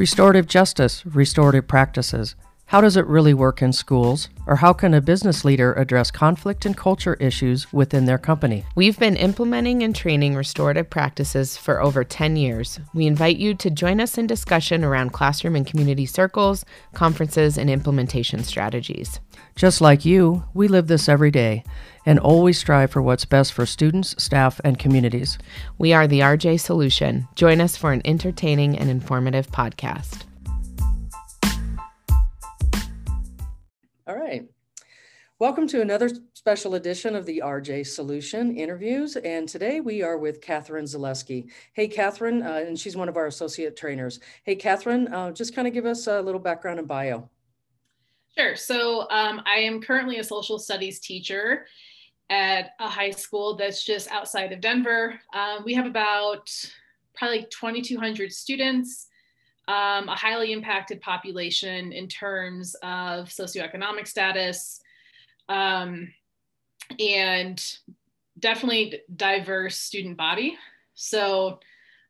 Restorative justice, restorative practices. How does it really work in schools? Or how can a business leader address conflict and culture issues within their company? We've been implementing and training restorative practices for over 10 years. We invite you to join us in discussion around classroom and community circles, conferences, and implementation strategies. Just like you, we live this every day and always strive for what's best for students, staff, and communities. We are the RJ Solution. Join us for an entertaining and informative podcast. All right. Welcome to another special edition of the RJ Solution interviews. And today we are with Kathryn Zaleski. Hey, Kathryn, uh, and she's one of our associate trainers. Hey, Kathryn, uh, just kind of give us a little background and bio. Sure. So um, I am currently a social studies teacher at a high school that's just outside of Denver. Um, we have about probably 2,200 students um, a highly impacted population in terms of socioeconomic status um, and definitely diverse student body. So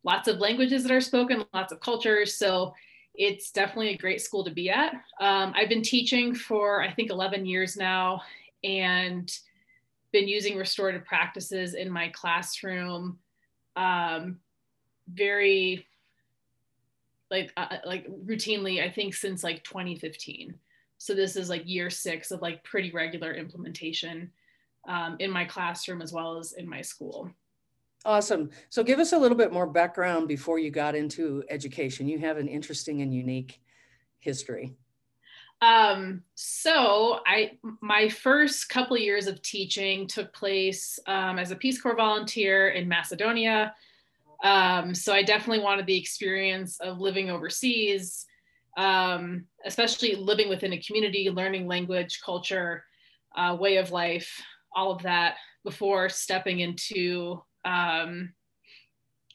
lots of languages that are spoken, lots of cultures. So it's definitely a great school to be at. Um, I've been teaching for, I think, 11 years now and been using restorative practices in my classroom um, very like uh, uh, like routinely i think since like 2015 so this is like year six of like pretty regular implementation um, in my classroom as well as in my school. Awesome. So give us a little bit more background before you got into education. You have an interesting and unique history. Um, so I my first couple of years of teaching took place um, as a Peace Corps volunteer in Macedonia. Um, so I definitely wanted the experience of living overseas, um, especially living within a community, learning language, culture, uh, way of life, all of that before stepping into um,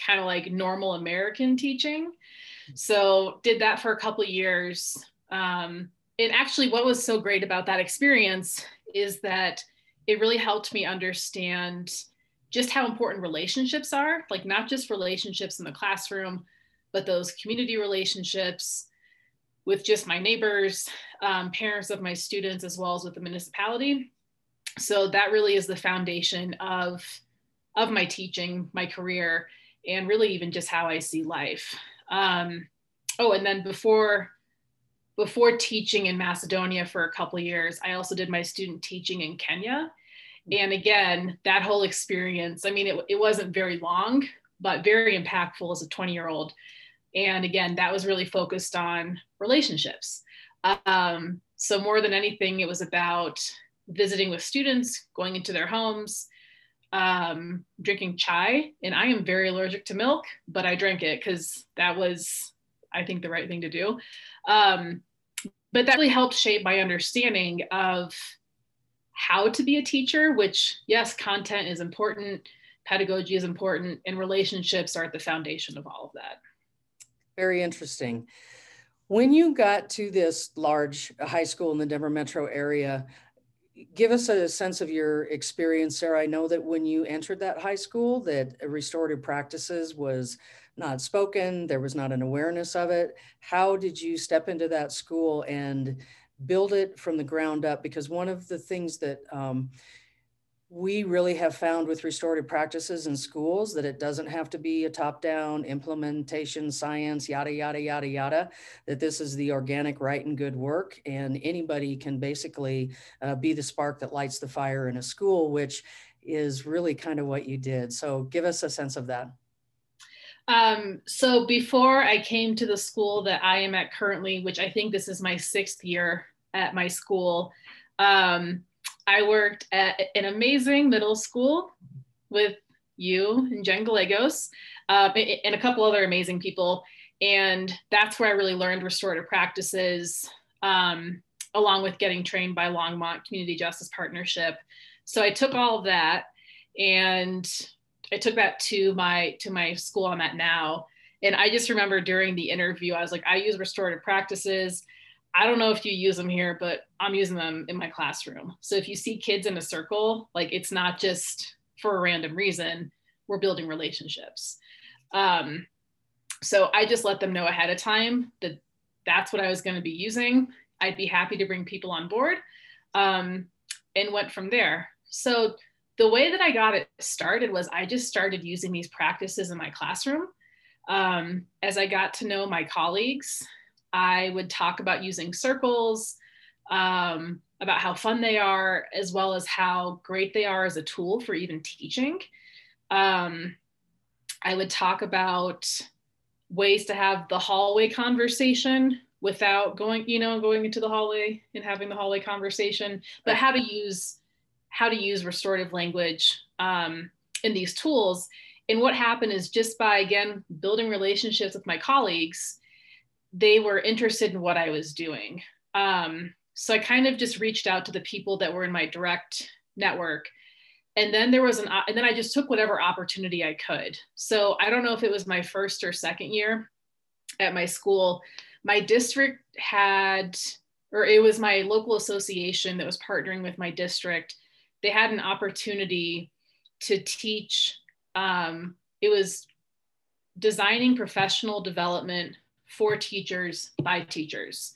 kind of like normal American teaching. So did that for a couple years. Um, and actually, what was so great about that experience is that it really helped me understand just how important relationships are, like not just relationships in the classroom, but those community relationships with just my neighbors, um, parents of my students, as well as with the municipality. So that really is the foundation of, of my teaching, my career, and really even just how I see life. Um, oh, and then before before teaching in Macedonia for a couple years, I also did my student teaching in Kenya and again, that whole experience, I mean, it, it wasn't very long, but very impactful as a 20 year old. And again, that was really focused on relationships. Um, so, more than anything, it was about visiting with students, going into their homes, um, drinking chai. And I am very allergic to milk, but I drank it because that was, I think, the right thing to do. Um, but that really helped shape my understanding of how to be a teacher, which, yes, content is important, pedagogy is important, and relationships are at the foundation of all of that. Very interesting. When you got to this large high school in the Denver metro area, give us a sense of your experience there. I know that when you entered that high school, that restorative practices was not spoken, there was not an awareness of it. How did you step into that school and build it from the ground up because one of the things that um, we really have found with restorative practices in schools that it doesn't have to be a top down implementation science yada yada yada yada that this is the organic right and good work. And anybody can basically uh, be the spark that lights the fire in a school which is really kind of what you did. So give us a sense of that. Um, so before I came to the school that I am at currently, which I think this is my sixth year at my school, um, I worked at an amazing middle school with you and Jen Gallegos uh, and a couple other amazing people. And that's where I really learned restorative practices, um, along with getting trained by Longmont Community Justice Partnership. So I took all of that and I took that to my to my school I'm at now. And I just remember during the interview, I was like, I use restorative practices. I don't know if you use them here, but I'm using them in my classroom. So if you see kids in a circle, like it's not just for a random reason, we're building relationships. Um, so I just let them know ahead of time that that's what I was going to be using. I'd be happy to bring people on board um, and went from there. So the way that I got it started was I just started using these practices in my classroom. Um, as I got to know my colleagues, I would talk about using circles, um, about how fun they are, as well as how great they are as a tool for even teaching. Um, I would talk about ways to have the hallway conversation without going, you know, going into the hallway and having the hallway conversation, but how to use how to use restorative language um, in these tools. And what happened is just by again building relationships with my colleagues, they were interested in what I was doing. Um, so I kind of just reached out to the people that were in my direct network. And then there was an, and then I just took whatever opportunity I could. So I don't know if it was my first or second year at my school. My district had, or it was my local association that was partnering with my district. They had an opportunity to teach. Um, it was designing professional development for teachers by teachers.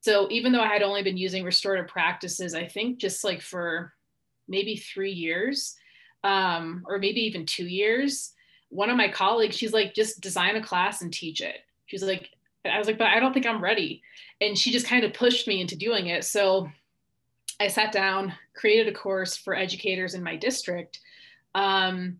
So even though I had only been using restorative practices, I think just like for maybe three years, um, or maybe even two years, one of my colleagues, she's like, just design a class and teach it. She's like, I was like, but I don't think I'm ready. And she just kind of pushed me into doing it. So I sat down, created a course for educators in my district. Um,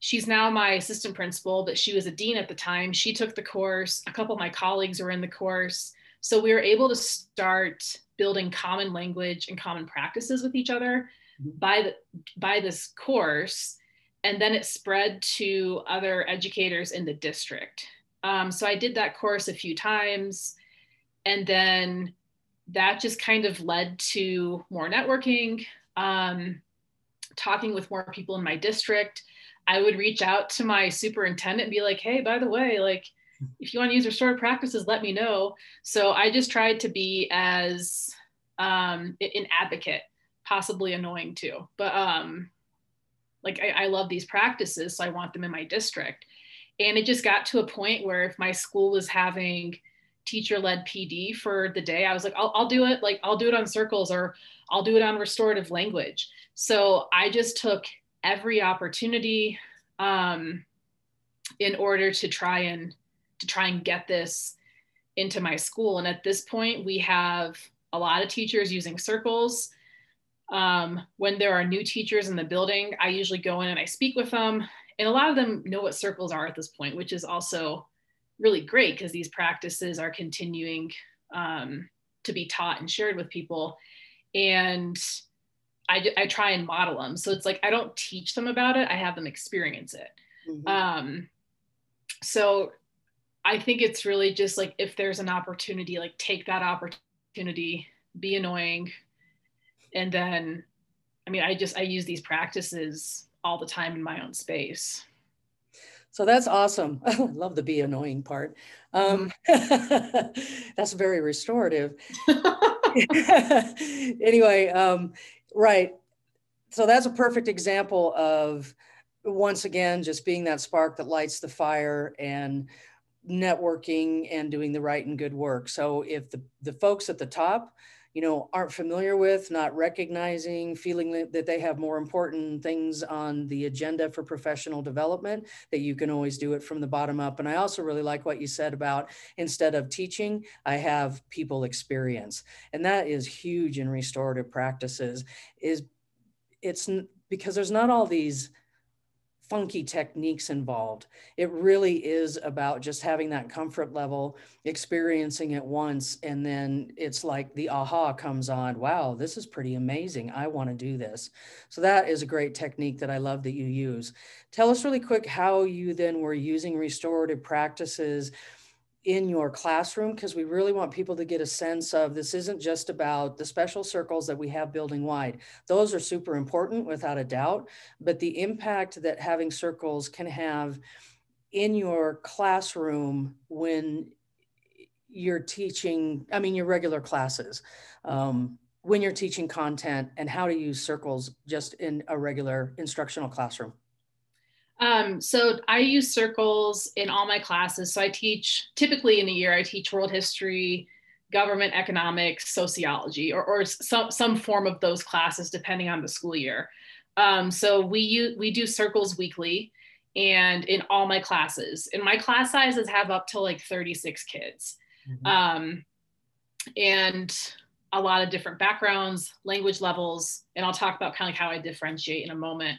she's now my assistant principal, but she was a dean at the time. She took the course. A couple of my colleagues were in the course. So we were able to start building common language and common practices with each other mm-hmm. by the, by this course, and then it spread to other educators in the district. Um, so I did that course a few times, and then that just kind of led to more networking, um, talking with more people in my district. I would reach out to my superintendent and be like, "Hey, by the way, like." if you want to use restorative practices, let me know. So I just tried to be as um, an advocate, possibly annoying too, but um, like I, I love these practices, so I want them in my district. And it just got to a point where if my school was having teacher-led PD for the day, I was like, I'll, I'll do it. Like I'll do it on circles or I'll do it on restorative language. So I just took every opportunity um, in order to try and to try and get this into my school. And at this point, we have a lot of teachers using circles. Um, when there are new teachers in the building, I usually go in and I speak with them. And a lot of them know what circles are at this point, which is also really great because these practices are continuing um, to be taught and shared with people. And I, I try and model them. So it's like I don't teach them about it, I have them experience it. Mm-hmm. Um, so I think it's really just like if there's an opportunity, like take that opportunity, be annoying. And then, I mean, I just, I use these practices all the time in my own space. So that's awesome. I love the be annoying part. Um, that's very restorative. anyway, um, right. So that's a perfect example of, once again, just being that spark that lights the fire and networking and doing the right and good work. So if the, the folks at the top, you know, aren't familiar with, not recognizing, feeling that they have more important things on the agenda for professional development, that you can always do it from the bottom up. And I also really like what you said about instead of teaching, I have people experience. And that is huge in restorative practices is it's because there's not all these funky techniques involved. It really is about just having that comfort level, experiencing it once, and then it's like the aha comes on. Wow, this is pretty amazing. I want to do this. So that is a great technique that I love that you use. Tell us really quick how you then were using restorative practices in your classroom because we really want people to get a sense of this isn't just about the special circles that we have building wide. Those are super important without a doubt, but the impact that having circles can have in your classroom when you're teaching, I mean, your regular classes, um, when you're teaching content and how to use circles just in a regular instructional classroom. Um, so I use circles in all my classes. So I teach typically in a year, I teach world history, government economics, sociology, or, or some, some form of those classes depending on the school year. Um, so we use, we do circles weekly and in all my classes. And my class sizes have up to like 36 kids. Mm-hmm. Um, and a lot of different backgrounds, language levels, and I'll talk about kind of like how I differentiate in a moment.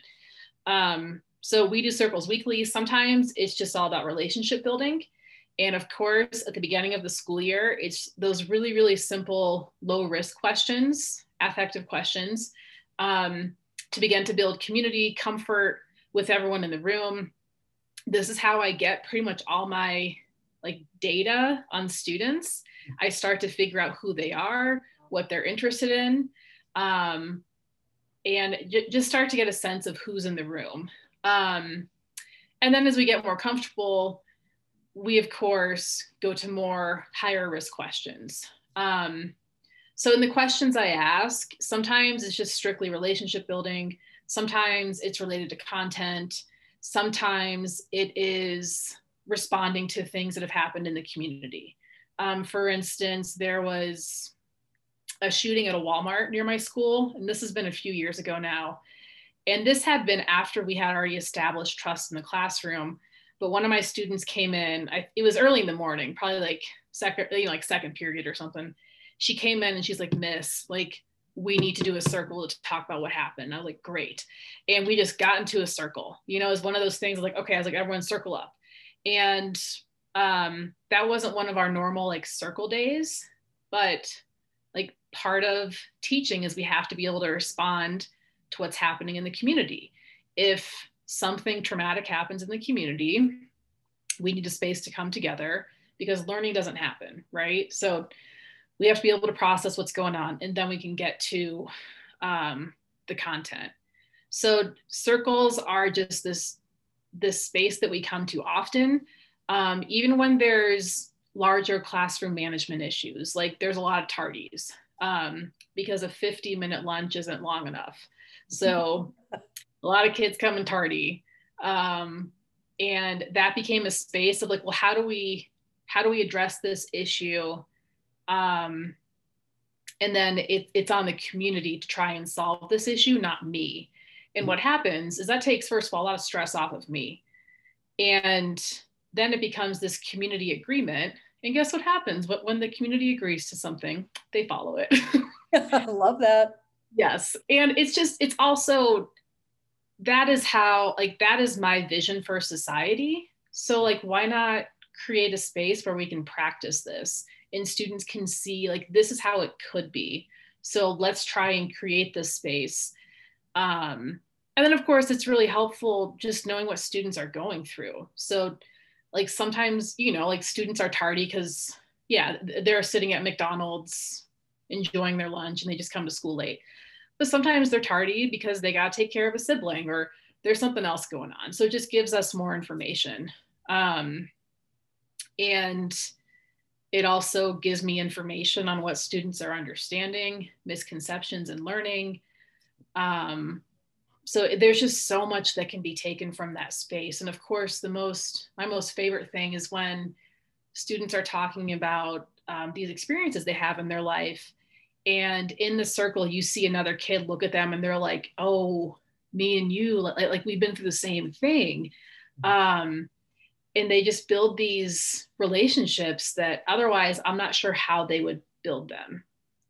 Um, so we do circles weekly. Sometimes it's just all about relationship building. And of course, at the beginning of the school year, it's those really, really simple, low risk questions, affective questions um, to begin to build community, comfort with everyone in the room. This is how I get pretty much all my like data on students. I start to figure out who they are, what they're interested in, um, and j- just start to get a sense of who's in the room. Um, and then as we get more comfortable, we of course go to more higher risk questions. Um, so in the questions I ask, sometimes it's just strictly relationship building. Sometimes it's related to content. Sometimes it is responding to things that have happened in the community. Um, for instance, there was a shooting at a Walmart near my school, and this has been a few years ago now. And this had been after we had already established trust in the classroom. But one of my students came in, I, it was early in the morning, probably like second, you know, like second period or something. She came in and she's like, Miss, like, we need to do a circle to talk about what happened. I was like, great. And we just got into a circle. You know, it's one of those things like, okay, I was like, everyone circle up. And um, that wasn't one of our normal like circle days, but like part of teaching is we have to be able to respond to what's happening in the community. If something traumatic happens in the community, we need a space to come together because learning doesn't happen, right? So we have to be able to process what's going on and then we can get to um, the content. So circles are just this this space that we come to often, um, even when there's larger classroom management issues. Like there's a lot of tardies um, because a 50 minute lunch isn't long enough. So a lot of kids come in tardy. Um, and that became a space of like, well, how do we how do we address this issue? Um, and then it, it's on the community to try and solve this issue, not me. And what happens is that takes, first of all, a lot of stress off of me. And then it becomes this community agreement. And guess what happens? When the community agrees to something, they follow it. I love that. Yes. And it's just, it's also, that is how, like, that is my vision for society. So, like, why not create a space where we can practice this and students can see, like, this is how it could be. So, let's try and create this space. Um, and then, of course, it's really helpful just knowing what students are going through. So, like, sometimes, you know, like students are tardy because, yeah, they're sitting at McDonald's enjoying their lunch and they just come to school late. But sometimes they're tardy because they got to take care of a sibling or there's something else going on. So it just gives us more information. Um, and it also gives me information on what students are understanding, misconceptions and learning. Um, so there's just so much that can be taken from that space. And of course, the most, my most favorite thing is when students are talking about um, these experiences they have in their life and in the circle you see another kid look at them and they're like oh me and you like, like we've been through the same thing. Um, and they just build these relationships that otherwise i'm not sure how they would build them.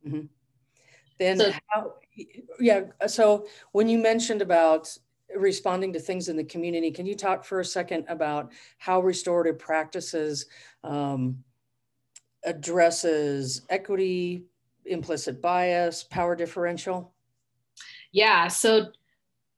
Mm-hmm. then so, how yeah so when you mentioned about responding to things in the community can you talk for a second about how restorative practices um, addresses equity implicit bias, power differential? Yeah, so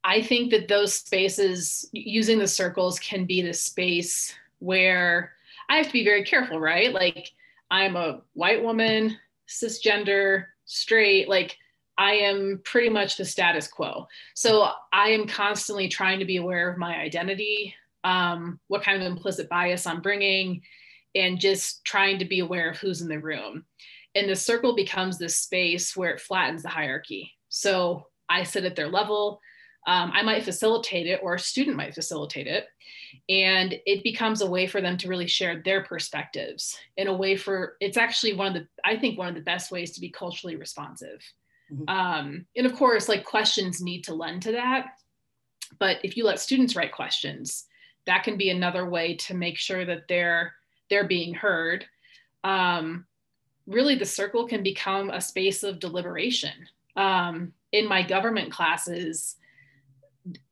I think that those spaces, using the circles, can be the space where I have to be very careful, right? Like, I'm a white woman, cisgender, straight, like, I am pretty much the status quo. So I am constantly trying to be aware of my identity, um, what kind of implicit bias I'm bringing, and just trying to be aware of who's in the room and the circle becomes this space where it flattens the hierarchy so i sit at their level um, I might facilitate it or a student might facilitate it. And it becomes a way for them to really share their perspectives in a way for it's actually one of the, I think, one of the best ways to be culturally responsive. Mm-hmm. Um, and of course, like questions need to lend to that. But if you let students write questions, that can be another way to make sure that they're they're being heard. Um, really, the circle can become a space of deliberation. Um, in my government classes,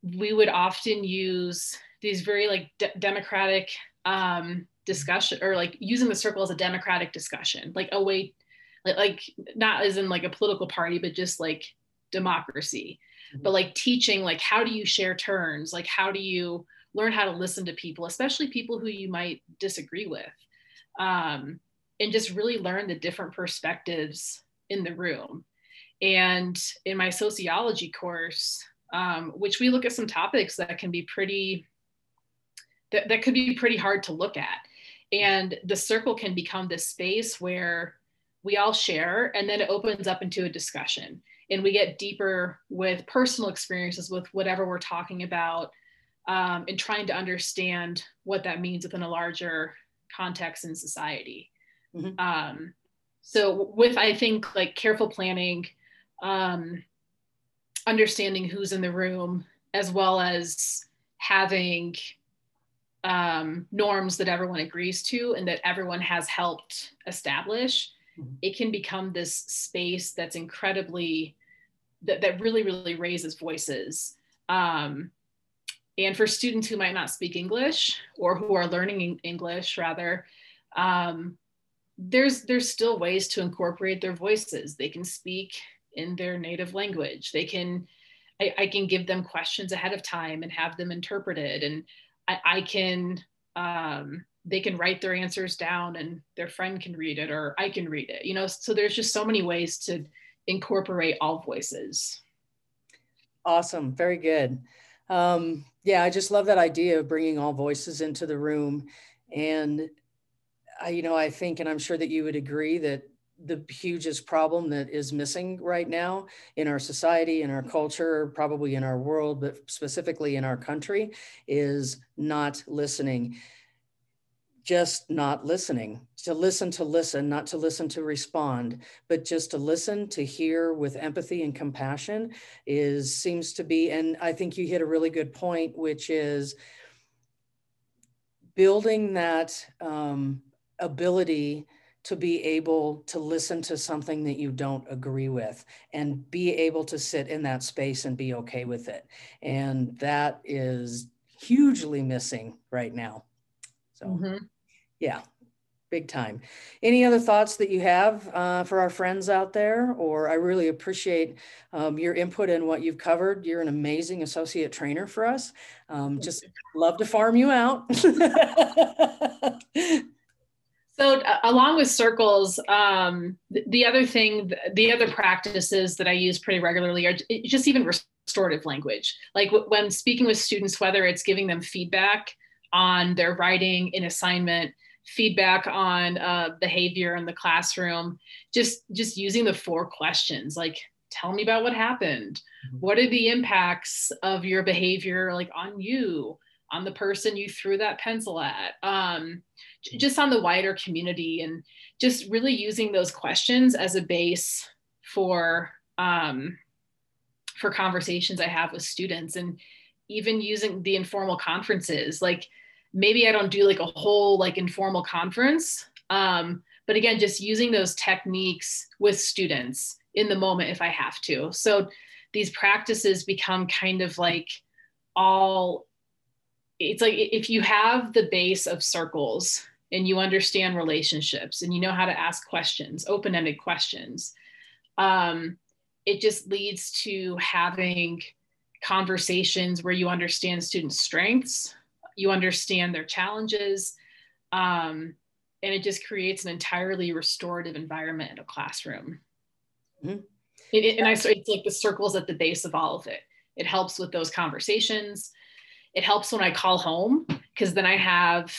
we would often use these very like de- democratic um, discussion or like using the circle as a democratic discussion, like a way, like, like not as in like a political party, but just like democracy, mm-hmm. but like teaching, like how do you share turns? Like how do you learn how to listen to people, especially people who you might disagree with, um, and just really learn the different perspectives in the room. And in my sociology course, um, which we look at some topics that can be pretty that, that could be pretty hard to look at. And the circle can become this space where we all share and then it opens up into a discussion. And we get deeper with personal experiences with whatever we're talking about um, and trying to understand what that means within a larger context in society mm-hmm. um, so with i think like careful planning um, understanding who's in the room as well as having um, norms that everyone agrees to and that everyone has helped establish mm-hmm. it can become this space that's incredibly that, that really really raises voices um, and for students who might not speak english or who are learning english rather um, there's there's still ways to incorporate their voices they can speak in their native language. They can, I, I can give them questions ahead of time and have them interpreted. And I, I can, um, they can write their answers down and their friend can read it or I can read it, you know? So there's just so many ways to incorporate all voices. Awesome. Very good. Um, yeah, I just love that idea of bringing all voices into the room. And I, you know, I think, and I'm sure that you would agree that the hugest problem that is missing right now in our society, in our culture, probably in our world, but specifically in our country, is not listening. Just not listening. To listen to listen, not to listen to respond, but just to listen, to hear with empathy and compassion is seems to be, and I think you hit a really good point, which is building that um, ability to be able to listen to something that you don't agree with and be able to sit in that space and be okay with it. And that is hugely missing right now. So, mm-hmm. yeah, big time. Any other thoughts that you have uh, for our friends out there? Or I really appreciate um, your input in what you've covered. You're an amazing associate trainer for us. Um, just love to farm you out. So, uh, along with circles, um, the, the, other thing, the other practices that I use pretty regularly are just even restorative language. Like w- when speaking with students, whether it's giving them feedback on their writing, in assignment, feedback on uh, behavior in the classroom, just just using the four questions, like tell me about what happened. Mm-hmm. What are the impacts of your behavior, like on you, on the person you threw that pencil at? Um, just on the wider community and just really using those questions as a base for um, for conversations I have with students and even using the informal conferences. Like maybe I don't do like a whole like informal conference um, but again just using those techniques with students in the moment if I have to. So these practices become kind of like all it's like if you have the base of circles and you understand relationships and you know how to ask questions, open ended questions, um, it just leads to having conversations where you understand students' strengths, you understand their challenges, um, and it just creates an entirely restorative environment in a classroom. Mm-hmm. It, it, and I, it's like the circles at the base of all of it. It helps with those conversations. It helps when I call home because then I have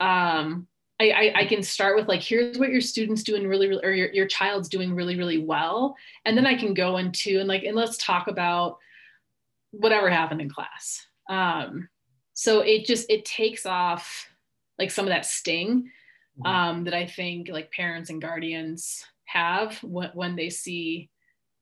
um, I, I, I, can start with like here's what your students doing really, really or your, your child's doing really really well and then i can go into and like and let's talk about whatever happened in class. Um, so it just it takes off like some of that sting mm-hmm. um, that I think like parents and guardians have when, when they see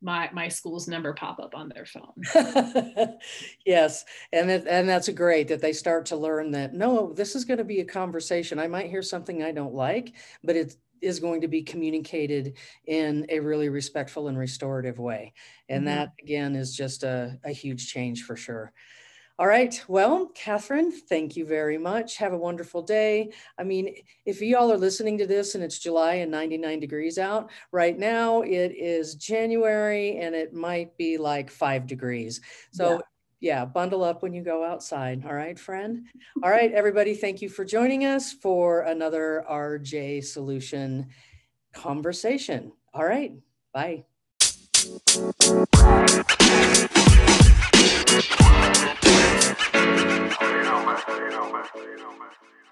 my my school's number pop up on their phone. yes, and it, and that's great that they start to learn that no, this is going to be a conversation. I might hear something I don't like, but it is going to be communicated in a really respectful and restorative way. And mm-hmm. that again is just a, a huge change for sure. All right. Well, Kathryn, thank you very much. Have a wonderful day. I mean, if y'all are listening to this and it's July and 99 degrees out, right now it is January and it might be like five degrees. So, yeah. yeah, bundle up when you go outside. All right, friend. All right, everybody, thank you for joining us for another RJ Solution conversation. All right, bye. You know, man. You know, man. You know, man.